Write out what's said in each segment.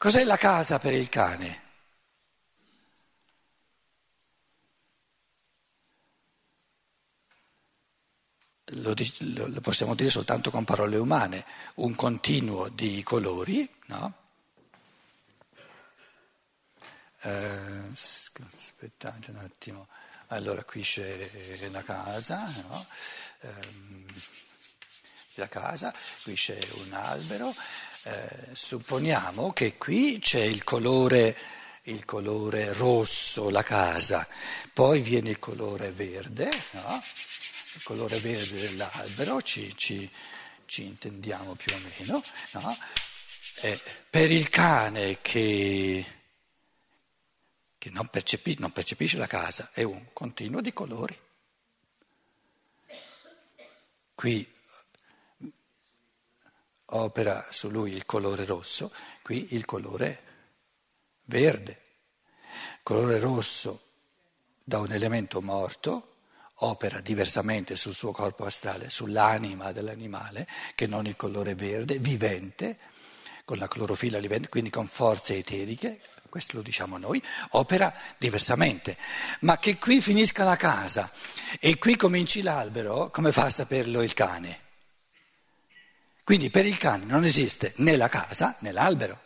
Cos'è la casa per il cane? Lo, lo, possiamo dire soltanto con parole umane, un continuo di colori, no? Eh, aspettate un attimo, allora qui c'è la casa, no? eh, la casa, qui c'è un albero, eh, supponiamo che qui c'è il colore, il colore, rosso, la casa, poi viene il colore verde, no? il colore verde dell'albero, ci, ci, ci intendiamo più o meno, no? eh, per il cane che che non, percepisce, non percepisce la casa, è un continuo di colori. Qui opera su lui il colore rosso, qui il colore verde. Colore rosso da un elemento morto opera diversamente sul suo corpo astrale, sull'anima dell'animale, che non il colore verde, vivente, con la clorofilla vivente, quindi con forze eteriche, questo lo diciamo noi, opera diversamente. Ma che qui finisca la casa e qui cominci l'albero, come fa a saperlo il cane? Quindi per il cane non esiste né la casa né l'albero.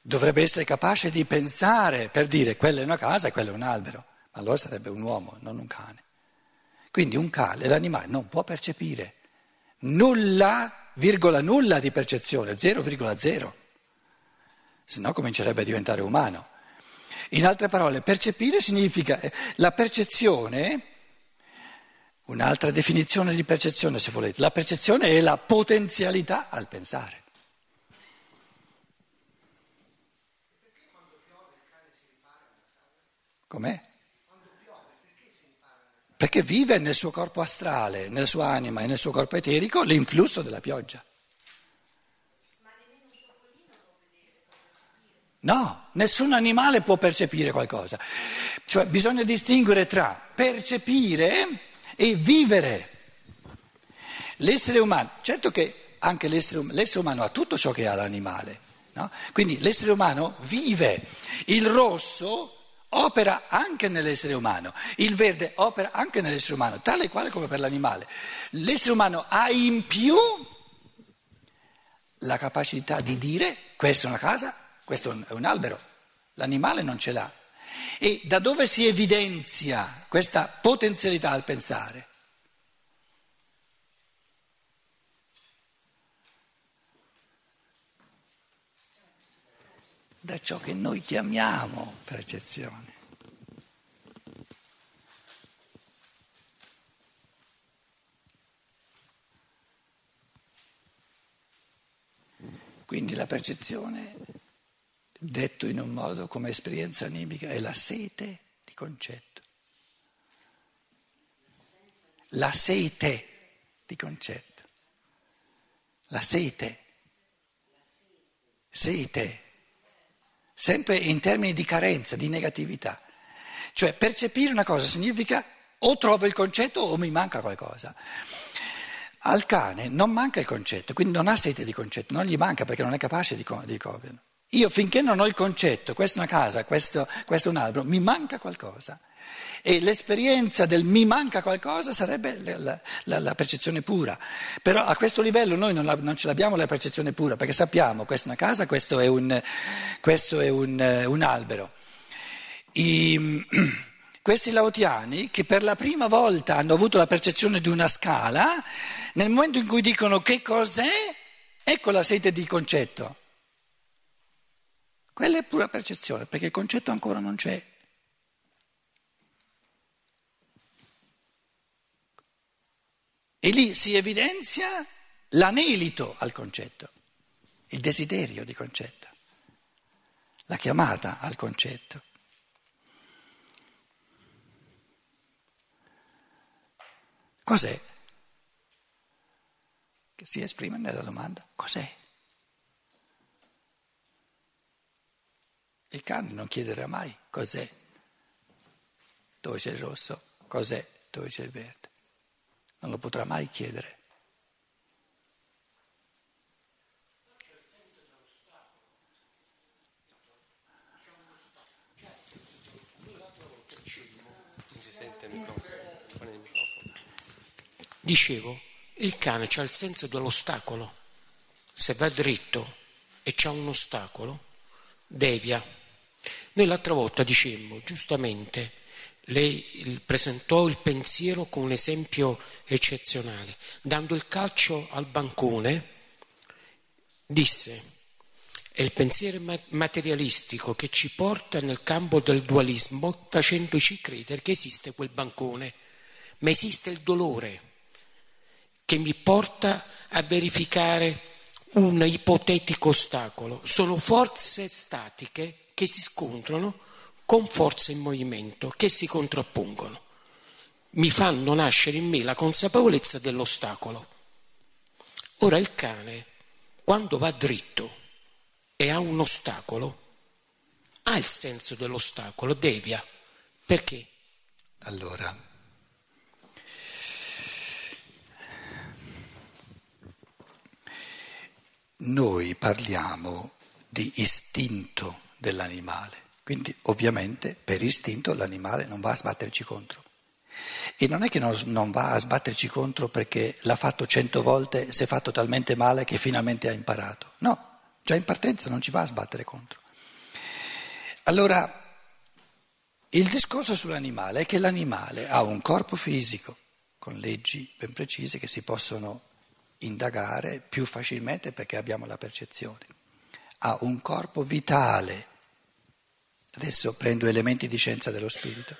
Dovrebbe essere capace di pensare per dire quella è una casa e quello è un albero, ma allora sarebbe un uomo, non un cane. Quindi un cane, l'animale non può percepire nulla, virgola nulla di percezione, 0,0 se no comincerebbe a diventare umano. In altre parole, percepire significa eh, la percezione, un'altra definizione di percezione se volete, la percezione è la potenzialità al pensare. Com'è? Perché vive nel suo corpo astrale, nella sua anima e nel suo corpo eterico l'influsso della pioggia. No, nessun animale può percepire qualcosa. Cioè bisogna distinguere tra percepire e vivere. L'essere umano, certo che anche l'essere, um-, l'essere umano ha tutto ciò che ha l'animale, no? quindi l'essere umano vive. Il rosso opera anche nell'essere umano, il verde opera anche nell'essere umano, tale e quale come per l'animale. L'essere umano ha in più la capacità di dire questa è una casa, questo è un albero, l'animale non ce l'ha. E da dove si evidenzia questa potenzialità al pensare? Da ciò che noi chiamiamo percezione. Quindi la percezione detto in un modo come esperienza animica, è la sete di concetto. La sete di concetto. La sete. Sete. Sempre in termini di carenza, di negatività. Cioè percepire una cosa significa o trovo il concetto o mi manca qualcosa. Al cane non manca il concetto, quindi non ha sete di concetto, non gli manca perché non è capace di, di copierlo. Io finché non ho il concetto, questa è una casa, questo, questo è un albero, mi manca qualcosa. E l'esperienza del mi manca qualcosa sarebbe la, la, la percezione pura. Però a questo livello noi non, la, non, ce l'abbiamo la percezione pura, perché sappiamo questa è una casa, questo è un, questo è un, un albero. I, questi laotiani che per la prima volta hanno avuto la percezione di una scala, nel momento in cui dicono che cos'è, ecco la sete di concetto. Quella è pura percezione, perché il concetto ancora non c'è. E lì si evidenzia l'anelito al concetto, il desiderio di concetto, la chiamata al concetto. Cos'è? Che si esprime nella domanda, cos'è? Il cane non chiederà mai cos'è, dove c'è il rosso, cos'è, dove c'è il verde. Non lo potrà mai chiedere. Dicevo, il cane ha il senso dell'ostacolo. Se va dritto e c'è un ostacolo, devia. Noi l'altra volta dicemmo, giustamente, lei presentò il pensiero come un esempio eccezionale. Dando il calcio al bancone, disse, è il pensiero materialistico che ci porta nel campo del dualismo facendoci credere che esiste quel bancone, ma esiste il dolore che mi porta a verificare un ipotetico ostacolo. Sono forze statiche che si scontrano con forze in movimento, che si contrappongono. Mi fanno nascere in me la consapevolezza dell'ostacolo. Ora il cane, quando va dritto e ha un ostacolo, ha il senso dell'ostacolo, devia. Perché? Allora, noi parliamo di istinto dell'animale, quindi ovviamente per istinto l'animale non va a sbatterci contro. E non è che non, non va a sbatterci contro perché l'ha fatto cento volte, si è fatto talmente male che finalmente ha imparato. No, già in partenza non ci va a sbattere contro. Allora, il discorso sull'animale è che l'animale ha un corpo fisico con leggi ben precise che si possono indagare più facilmente perché abbiamo la percezione. Ha un corpo vitale. Adesso prendo elementi di scienza dello spirito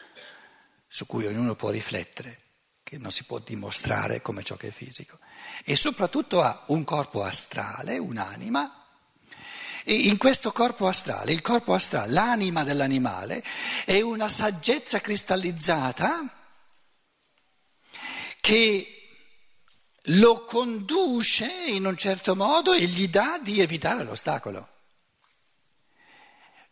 su cui ognuno può riflettere, che non si può dimostrare come ciò che è fisico. E soprattutto ha un corpo astrale, un'anima, e in questo corpo astrale, il corpo astrale, l'anima dell'animale, è una saggezza cristallizzata che lo conduce in un certo modo e gli dà di evitare l'ostacolo.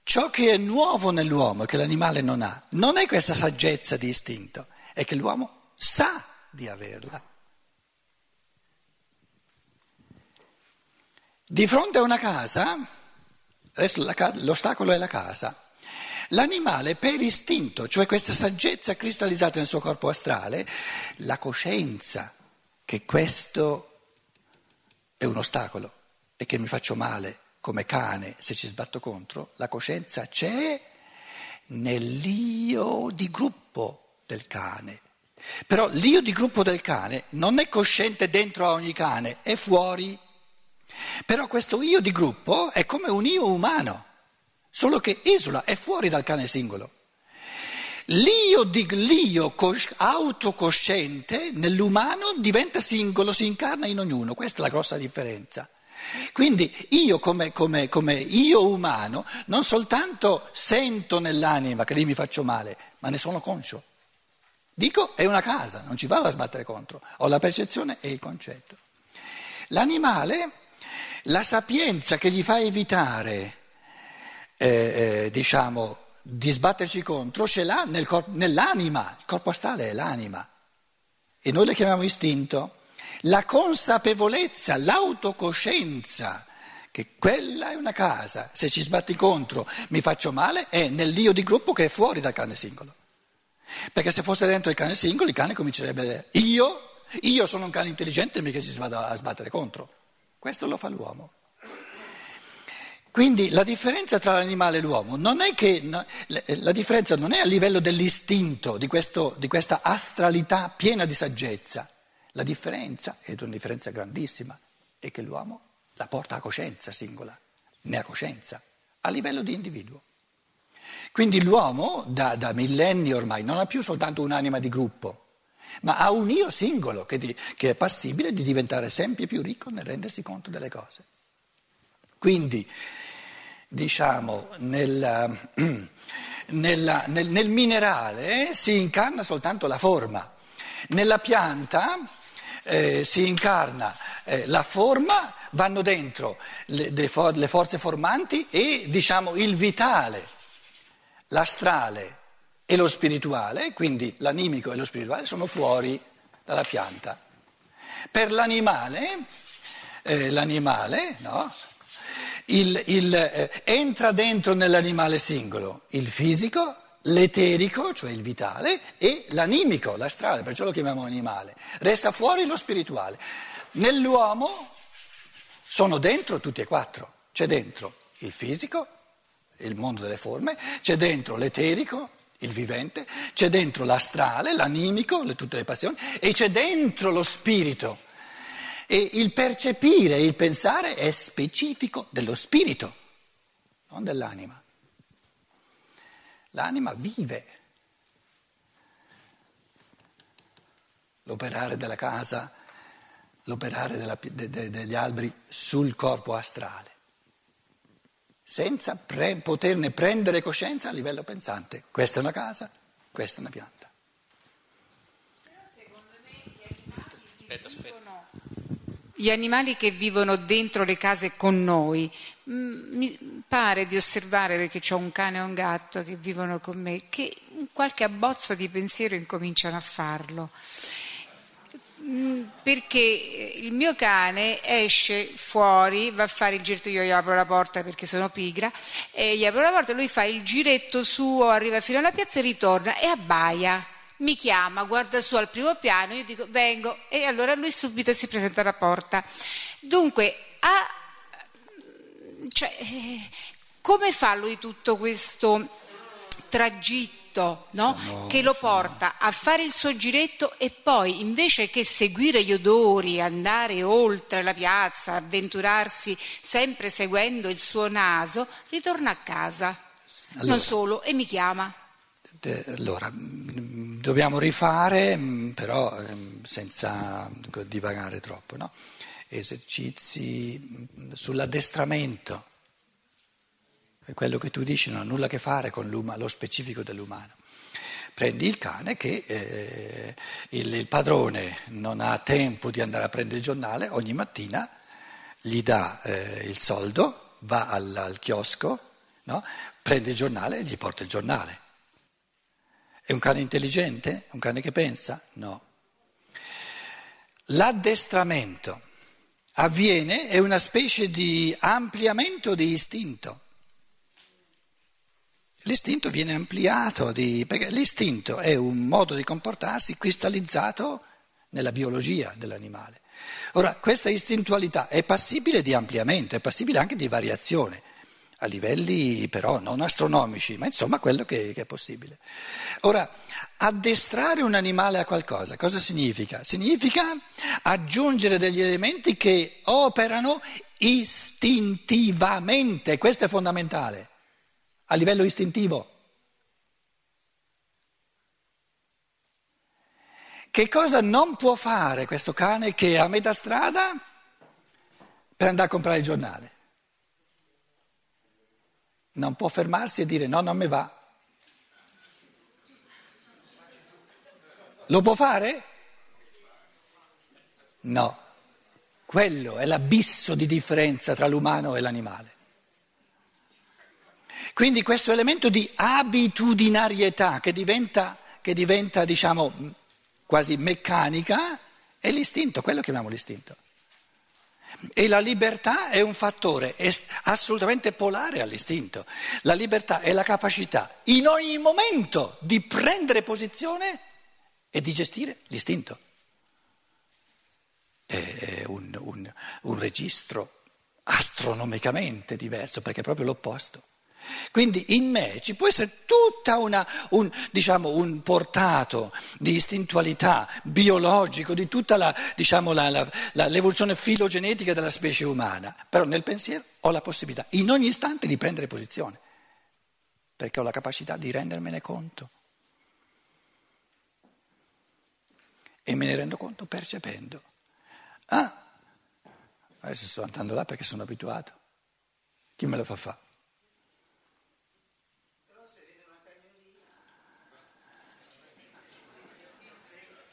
Ciò che è nuovo nell'uomo, che l'animale non ha, non è questa saggezza di istinto, è che l'uomo sa di averla. Di fronte a una casa, adesso la, l'ostacolo è la casa, l'animale per istinto, cioè questa saggezza cristallizzata nel suo corpo astrale, la coscienza che questo è un ostacolo e che mi faccio male come cane se ci sbatto contro, la coscienza c'è nell'io di gruppo del cane. Però l'io di gruppo del cane non è cosciente dentro a ogni cane, è fuori. Però questo io di gruppo è come un io umano, solo che esula, è fuori dal cane singolo. L'io di l'io autocosciente nell'umano diventa singolo, si incarna in ognuno, questa è la grossa differenza. Quindi io come, come, come io umano non soltanto sento nell'anima che lì mi faccio male, ma ne sono conscio. Dico è una casa, non ci vado a sbattere contro, ho la percezione e il concetto. L'animale, la sapienza che gli fa evitare, eh, eh, diciamo, di sbatterci contro ce l'ha nel corpo, nell'anima, il corpo astrale è l'anima e noi le chiamiamo istinto. La consapevolezza, l'autocoscienza che quella è una casa, se ci sbatti contro mi faccio male, è nell'io di gruppo che è fuori dal cane singolo. Perché se fosse dentro il cane singolo, il cane comincerebbe a dire io, io sono un cane intelligente, mica ci vado a sbattere contro. Questo lo fa l'uomo. Quindi la differenza tra l'animale e l'uomo non è che la differenza non è a livello dell'istinto, di, questo, di questa astralità piena di saggezza. La differenza, ed è una differenza grandissima, è che l'uomo la porta a coscienza singola, ne ha coscienza, a livello di individuo. Quindi l'uomo da, da millenni ormai non ha più soltanto un'anima di gruppo, ma ha un io singolo che, di, che è passibile di diventare sempre più ricco nel rendersi conto delle cose. Quindi diciamo, nella, nella, nel, nel, minerale si incarna soltanto la forma, nella pianta eh, si incarna eh, la forma, vanno dentro le, le forze formanti e diciamo, il vitale, l'astrale e lo spirituale, quindi l'animico e lo spirituale sono fuori dalla pianta. Per l'animale, eh, l'animale no? il, il, eh, entra dentro nell'animale singolo il fisico, l'eterico, cioè il vitale, e l'animico, l'astrale, perciò lo chiamiamo animale. Resta fuori lo spirituale. Nell'uomo sono dentro tutti e quattro. C'è dentro il fisico, il mondo delle forme, c'è dentro l'eterico, il vivente, c'è dentro l'astrale, l'animico, le, tutte le passioni, e c'è dentro lo spirito. E il percepire, il pensare è specifico dello spirito, non dell'anima. L'anima vive. L'operare della casa, l'operare della, de, de, degli alberi sul corpo astrale, senza pre, poterne prendere coscienza a livello pensante. Questa è una casa, questa è una pianta. Gli animali che vivono dentro le case con noi, mi pare di osservare, perché ho un cane e un gatto che vivono con me, che qualche abbozzo di pensiero incominciano a farlo. Perché il mio cane esce fuori, va a fare il giretto, io gli apro la porta perché sono pigra, e gli apro la porta, lui fa il giretto suo, arriva fino alla piazza e ritorna e abbaia mi chiama, guarda su al primo piano, io dico vengo e allora lui subito si presenta alla porta. Dunque, ha, cioè, come fa lui tutto questo tragitto no? sono, che lo porta a fare il suo giretto e poi invece che seguire gli odori, andare oltre la piazza, avventurarsi sempre seguendo il suo naso, ritorna a casa. Allora. Non solo, e mi chiama. Allora, dobbiamo rifare, però ehm, senza divagare troppo, no? esercizi sull'addestramento. Quello che tu dici non ha nulla a che fare con lo specifico dell'umano. Prendi il cane che eh, il, il, padrone non ha tempo di andare a prendere il giornale, ogni mattina gli dà eh, il soldo, va al, al chiosco, no? prende il giornale e gli porta il giornale. È un cane intelligente? Un cane che pensa? No. L'addestramento avviene, è una specie di ampliamento di istinto. L'istinto viene ampliato, di, perché l'istinto è un modo di comportarsi cristallizzato nella biologia dell'animale. Ora, questa istintualità è passibile di ampliamento, è passibile anche di variazione a livelli però non astronomici, ma insomma quello che, che, è possibile. Ora, addestrare un animale a qualcosa, cosa significa? Significa aggiungere degli elementi che operano istintivamente, questo è fondamentale, a livello istintivo. Che cosa non può fare questo cane che è a metà strada per andare a comprare il giornale? Non può fermarsi e dire no, non mi va. Lo può fare? No. Quello è l'abisso di differenza tra l'umano e l'animale. Quindi questo elemento di abitudinarietà che diventa, che diventa diciamo, quasi meccanica è l'istinto, quello che chiamiamo l'istinto. E la libertà è un fattore assolutamente polare all'istinto. La libertà è la capacità in ogni momento di prendere posizione e di gestire l'istinto. È un, un, un registro astronomicamente diverso perché è proprio l'opposto. Quindi in me ci può essere tutta una, un, diciamo, un portato di istintualità biologico, di tutta la, diciamo, la, la, l'evoluzione filogenetica della specie umana, però nel pensiero ho la possibilità in ogni istante di prendere posizione, perché ho la capacità di rendermene conto. E me ne rendo conto percependo. Ah, adesso sto andando là perché sono abituato. Chi me lo fa fare?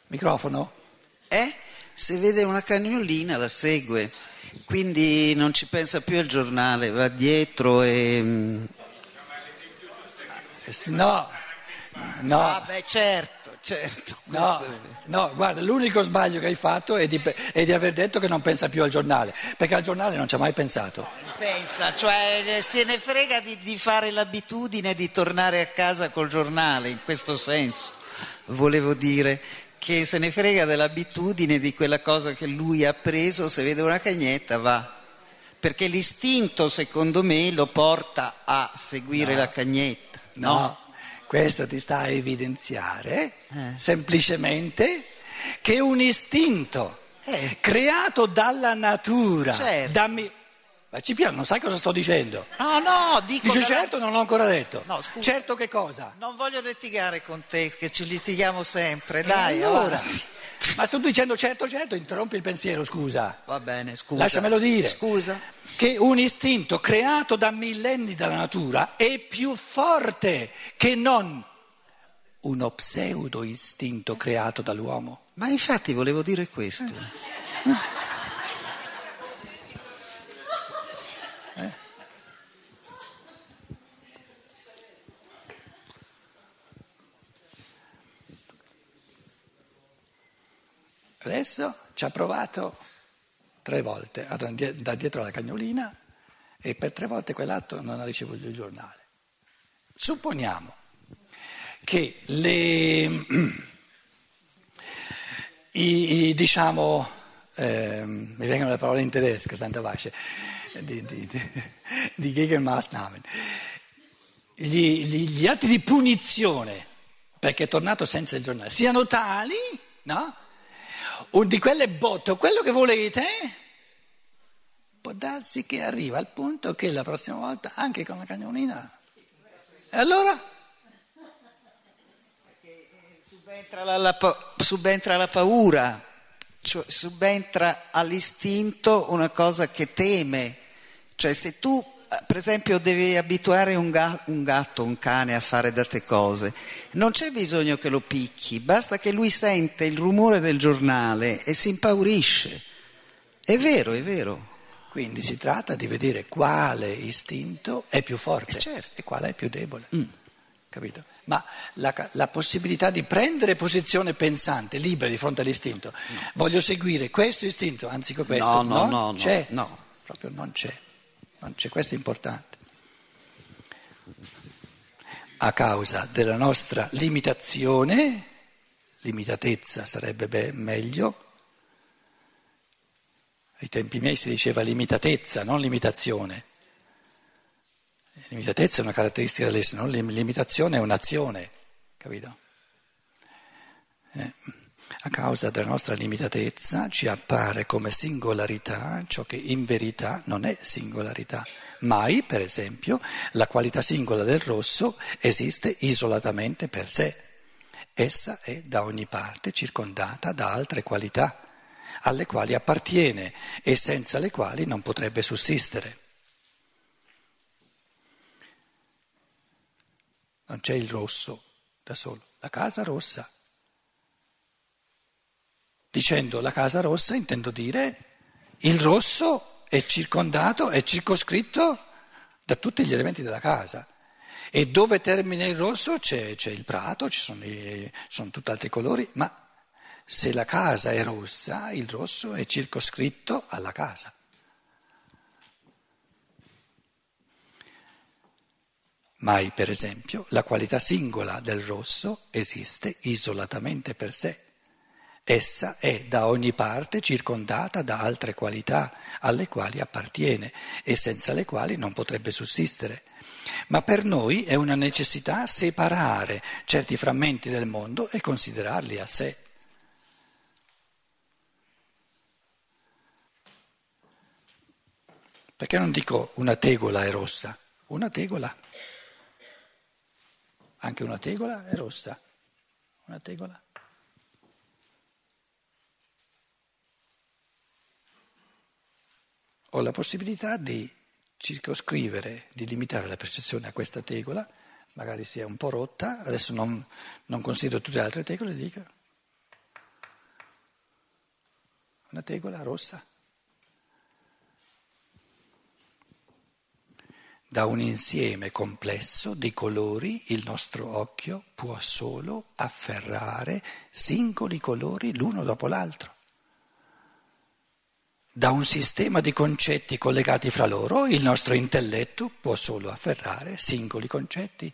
Microfono? Eh? Se vede una cagnolina la segue, quindi non ci pensa più al giornale, va dietro e... No, no. Ah, beh, certo, certo. No, no, guarda, l'unico sbaglio che hai fatto è di, è di aver detto che non pensa più al giornale, perché al giornale non ci ha mai pensato. Pensa, cioè eh, se ne frega di, di fare l'abitudine di tornare a casa col giornale, in questo senso. Volevo dire che se ne frega dell'abitudine di quella cosa che lui ha preso, se vede una cagnetta va. Perché l'istinto, secondo me, lo porta a seguire la cagnetta. No, questo ti sta a evidenziare Eh. semplicemente che è un istinto Eh. creato dalla natura. Certo. da mi- Ma Cipriano, non sai cosa sto dicendo? No, no, dico... Dice certo, non l'ho ancora detto. No, scusa. Certo che cosa? Non voglio litigare con te, che ci litighiamo sempre, dai. allora? avanti. Ma sto dicendo certo, certo, interrompi il pensiero, scusa. Va bene, scusa. Lasciamelo dire. Scusa. Che un istinto creato da millenni dalla natura è più forte che non uno pseudo istinto creato dall'uomo. Ma infatti volevo dire questo. Adesso ci ha provato tre volte da dietro alla cagnolina e per tre volte quell'atto non ha ricevuto il giornale. Supponiamo che le, i, i, diciamo, ehm, mi vengono le parole in tedesco, Santa Vasce, di, di, di, di Gegenmaßnahmen, gli, gli, gli atti di punizione perché è tornato senza il giornale siano tali, no? O di quelle botte o quello che volete, può darsi che arriva al punto che la prossima volta anche con la cagnolina. E allora? Subentra la, la subentra la paura, cioè subentra all'istinto una cosa che teme. Cioè se tu, eh, per esempio, devi abituare un, ga- un gatto, un cane a fare da te cose, non c'è bisogno che lo picchi, basta che lui sente il rumore del giornale e si impaurisce. È vero, è vero. Quindi si tratta di vedere quale istinto è più forte Eh, certo. e quale è più debole. Capito? Ma la, la possibilità di prendere posizione pensante, libera di fronte all'istinto, voglio seguire questo istinto anziché questo, No, no, non no, no, c'è, no. proprio non c'è, c'è, questo è importante. A causa della nostra limitazione, limitatezza sarebbe be- meglio, ai tempi miei si diceva limitatezza, non limitazione. Limitatezza è una caratteristica dell'essere, non lim- limitazione è un'azione, capito? Eh, a causa della nostra limitatezza ci appare come singolarità ciò che in verità non è singolarità. Mai, per esempio, la qualità singola del rosso esiste isolatamente per sé. Essa è da ogni parte circondata da altre qualità alle quali appartiene e senza le quali non potrebbe sussistere. Non c'è il rosso da solo, la casa rossa. Dicendo la casa rossa intendo dire il rosso è circondato, è circoscritto da tutti gli elementi della casa. E dove termina il rosso c'è, c'è il prato, ci sono, i, sono tutti altri colori, ma se la casa è rossa, il rosso è circoscritto alla casa. Mai, per esempio, la qualità singola del rosso esiste isolatamente per sé. Essa è da ogni parte circondata da altre qualità alle quali appartiene e senza le quali non potrebbe sussistere. Ma per noi è una necessità separare certi frammenti del mondo e considerarli a sé. Perché non dico una tegola è rossa? Una tegola. Anche una tegola è rossa. Una tegola. Ho la possibilità di circoscrivere, di limitare la percezione a questa tegola, magari sia un po' rotta, adesso non, non considero tutte le altre tegole, dico una tegola rossa. Da un insieme complesso di colori il nostro occhio può solo afferrare singoli colori l'uno dopo l'altro. Da un sistema di concetti collegati fra loro il nostro intelletto può solo afferrare singoli concetti.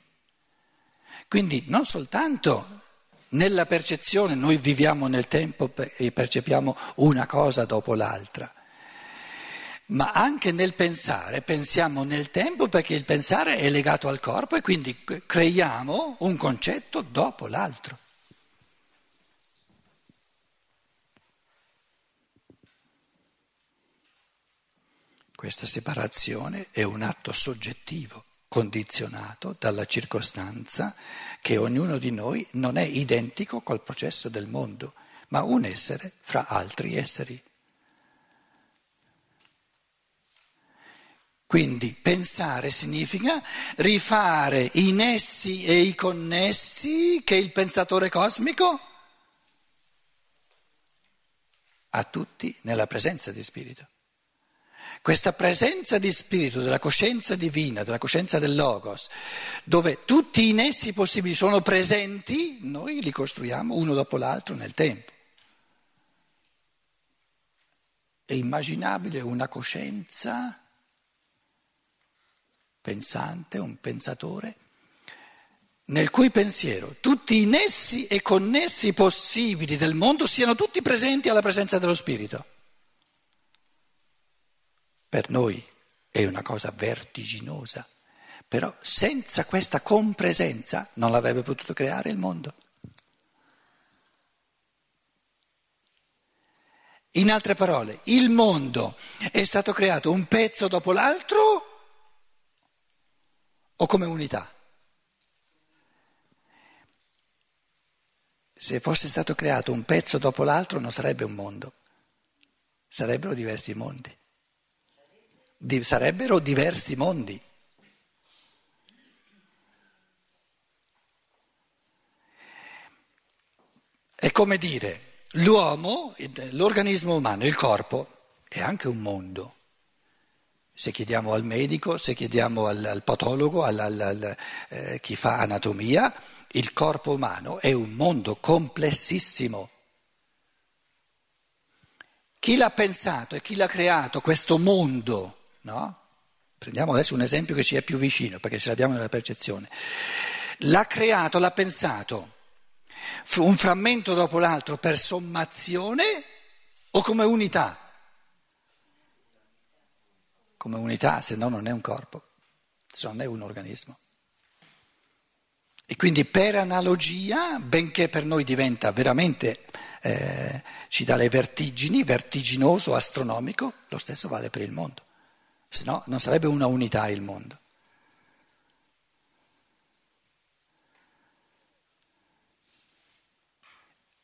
Quindi non soltanto nella percezione noi viviamo nel tempo e percepiamo una cosa dopo l'altra ma anche nel pensare, pensiamo nel tempo perché il pensare è legato al corpo e quindi creiamo un concetto dopo l'altro. Questa separazione è un atto soggettivo, condizionato dalla circostanza che ognuno di noi non è identico col processo del mondo, ma un essere fra altri esseri. Quindi pensare significa rifare i nessi e i connessi che il pensatore cosmico ha tutti nella presenza di spirito. Questa presenza di spirito, della coscienza divina, della coscienza del Logos, dove tutti i nessi possibili sono presenti, noi li costruiamo uno dopo l'altro nel tempo. È immaginabile una coscienza pensante, un pensatore, nel cui pensiero tutti i nessi e connessi possibili del mondo siano tutti presenti alla presenza dello Spirito. Per noi è una cosa vertiginosa, però senza questa compresenza non l'avrebbe potuto creare il mondo. In altre parole, il mondo è stato creato un pezzo dopo l'altro o come unità. Se fosse stato creato un pezzo dopo l'altro non sarebbe un mondo, sarebbero diversi mondi. Di, sarebbero diversi mondi. È come dire, l'uomo, l'organismo umano, il corpo, è anche un mondo. Se chiediamo al medico, se chiediamo al, al patologo, al, al, eh, chi fa anatomia, il corpo umano è un mondo complessissimo. Chi l'ha pensato e chi l'ha creato questo mondo, no? Prendiamo adesso un esempio che ci è più vicino, perché ce l'abbiamo nella percezione. L'ha creato, l'ha pensato, un frammento dopo l'altro per sommazione o come unità? come unità, se no non è un corpo, se non è un organismo. E quindi per analogia, benché per noi diventa veramente, eh, ci dà le vertigini, vertiginoso, astronomico, lo stesso vale per il mondo. Se no non sarebbe una unità il mondo.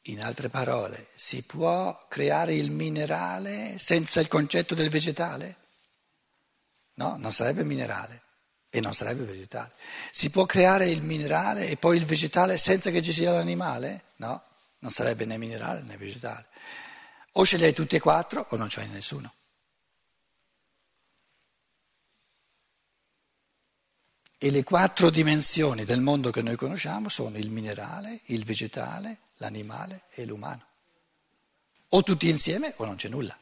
In altre parole, si può creare il minerale senza il concetto del vegetale? No, non sarebbe minerale e non sarebbe vegetale. Si può creare il minerale e poi il vegetale senza che ci sia l'animale? No, non sarebbe né minerale né vegetale. O ce li hai tutti e quattro o non ce n'è nessuno. E le quattro dimensioni del mondo che noi conosciamo sono il minerale, il vegetale, l'animale e l'umano. O tutti insieme o non c'è nulla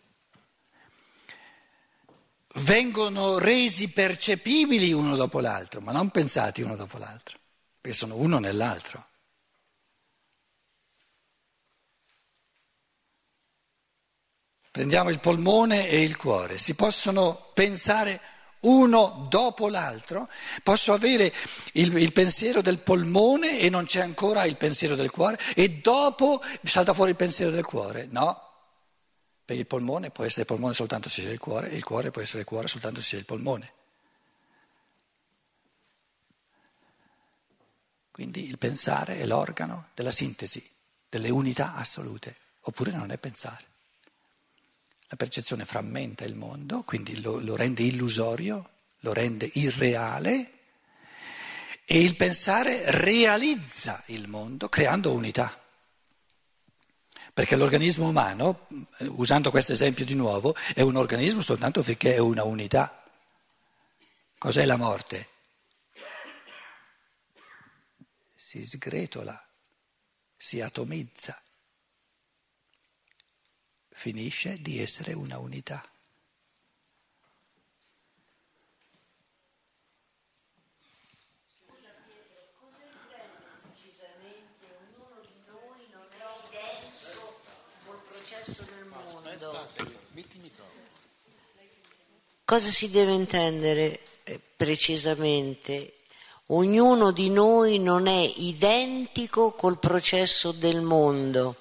vengono resi percepibili uno dopo l'altro, ma non pensati uno dopo l'altro, perché sono uno nell'altro. Prendiamo il polmone e il cuore, si possono pensare uno dopo l'altro, posso avere il, il, pensiero del polmone e non c'è ancora il pensiero del cuore e dopo salta fuori il pensiero del cuore, no? Perché il polmone può essere polmone soltanto se c'è il cuore e il cuore può essere cuore soltanto se c'è il polmone. Quindi il pensare è l'organo della sintesi, delle unità assolute, oppure non è pensare. La percezione frammenta il mondo, quindi lo, lo rende illusorio, lo rende irreale e il pensare realizza il mondo creando unità. Perché l'organismo umano, usando questo esempio di nuovo, è un organismo soltanto finché è una unità. Cos'è la morte? Si sgretola, si atomizza, finisce di essere una unità. Cosa si deve intendere eh, precisamente? Ognuno di noi non è identico col processo del mondo,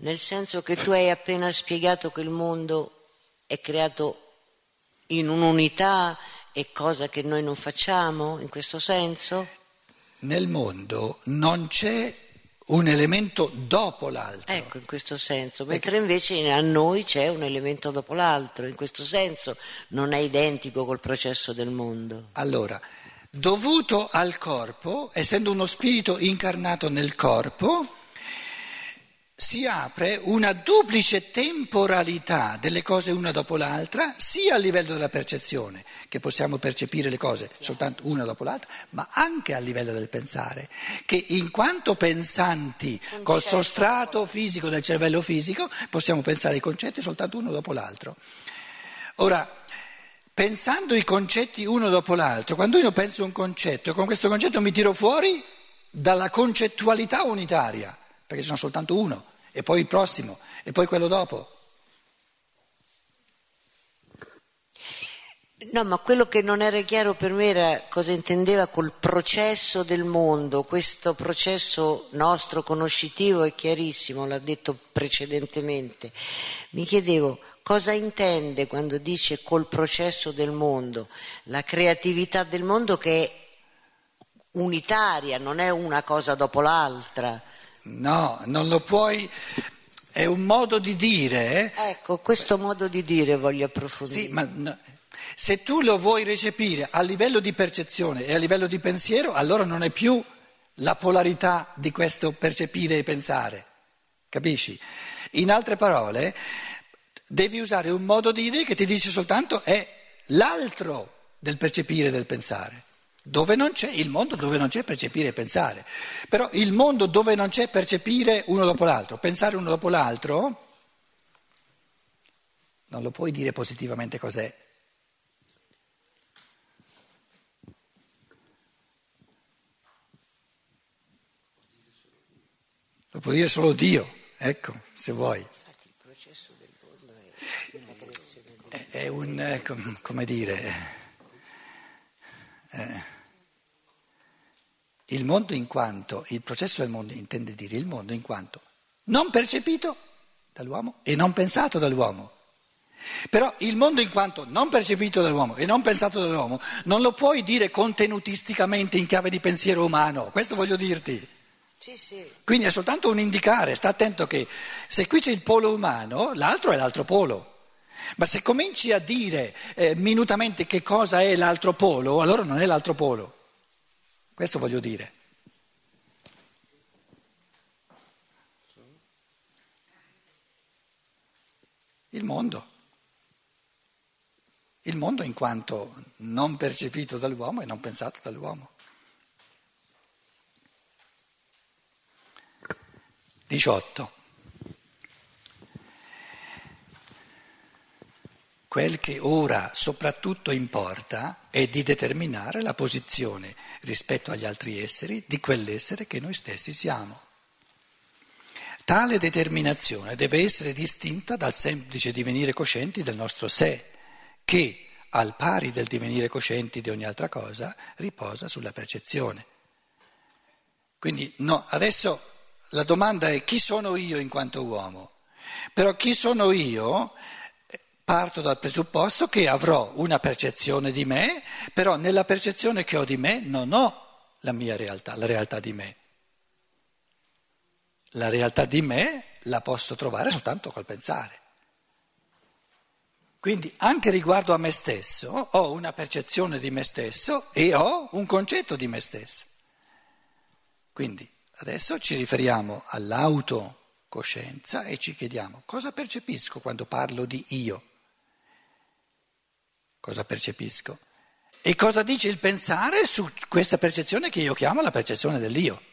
nel senso che tu hai appena spiegato che il mondo è creato in un'unità e cosa che noi non facciamo in questo senso? Nel mondo non c'è un elemento dopo l'altro. Ecco, in questo senso, mentre invece a noi c'è un elemento dopo l'altro, in questo senso non è identico col processo del mondo. Allora, dovuto al corpo, essendo uno spirito incarnato nel corpo, si apre una duplice temporalità delle cose una dopo l'altra, sia a livello della percezione, che possiamo percepire le cose soltanto una dopo l'altra, ma anche a livello del pensare, che in quanto pensanti col sostrato fisico del cervello fisico possiamo pensare i concetti soltanto uno dopo l'altro. Ora, pensando i concetti uno dopo l'altro, quando io penso un concetto, con questo concetto mi tiro fuori dalla concettualità unitaria, perché sono soltanto uno e poi il prossimo, e poi quello dopo. No, ma quello che non era chiaro per me era cosa intendeva col processo del mondo. Questo processo nostro conoscitivo è chiarissimo, l'ha detto precedentemente. Mi chiedevo cosa intende quando dice col processo del mondo, la creatività del mondo che è unitaria, non è una cosa dopo l'altra. No, non lo puoi. È un modo di dire. Eh? Ecco, questo modo di dire voglio approfondire. Sì, ma no, se tu lo vuoi recepire a livello di percezione e a livello di pensiero, allora non è più la polarità di questo percepire e pensare. Capisci? In altre parole, devi usare un modo di dire che ti dice soltanto è l'altro del percepire e del pensare. Dove non c'è il mondo dove non c'è percepire e pensare. Però il mondo dove non c'è percepire uno dopo l'altro, pensare uno dopo l'altro, non lo puoi dire positivamente cos'è. Lo può dire solo Dio, ecco, se vuoi. Infatti il processo del mondo è una creazione. È un, eh, come dire eh, il mondo in quanto, il processo del mondo intende dire il mondo in quanto non percepito dall'uomo e non pensato dall'uomo. Però il mondo in quanto non percepito dall'uomo e non pensato dall'uomo non lo puoi dire contenutisticamente in chiave di pensiero umano, questo voglio dirti. Sì, sì. Quindi è soltanto un indicare, sta attento che se qui c'è il polo umano, l'altro è l'altro polo. Ma se cominci a dire eh, minutamente che cosa è l'altro polo, allora non è l'altro polo. Questo voglio dire. Il mondo. Il mondo in quanto non percepito dall'uomo e non pensato dall'uomo. 18. Quel che ora soprattutto importa è di determinare la posizione rispetto agli altri esseri di quell'essere che noi stessi siamo. Tale determinazione deve essere distinta dal semplice divenire coscienti del nostro sé, che, al pari del divenire coscienti di ogni altra cosa, riposa sulla percezione. Quindi no, adesso la domanda è chi sono io in quanto uomo? Però chi sono io parto dal presupposto che avrò una percezione di me, però nella percezione che ho di me non ho la mia realtà, la realtà di me. La realtà di me la posso trovare soltanto col pensare. Quindi anche riguardo a me stesso ho una percezione di me stesso e ho un concetto di me stesso. Quindi adesso ci riferiamo all'autocoscienza e ci chiediamo cosa percepisco quando parlo di io. Cosa percepisco? E cosa dice il pensare su questa percezione che io chiamo la percezione dell'io?